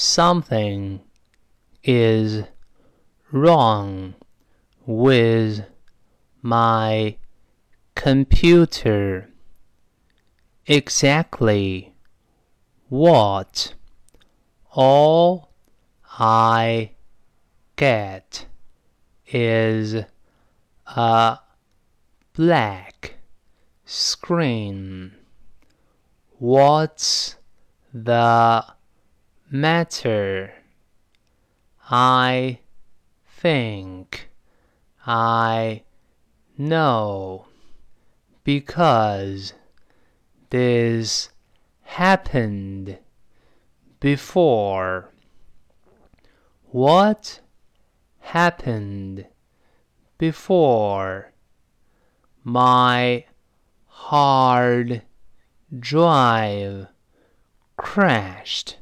something is wrong with my computer. Exactly what? All I get is a black screen. What's the matter? I think I know because this happened before. What happened before? My hard drive crashed.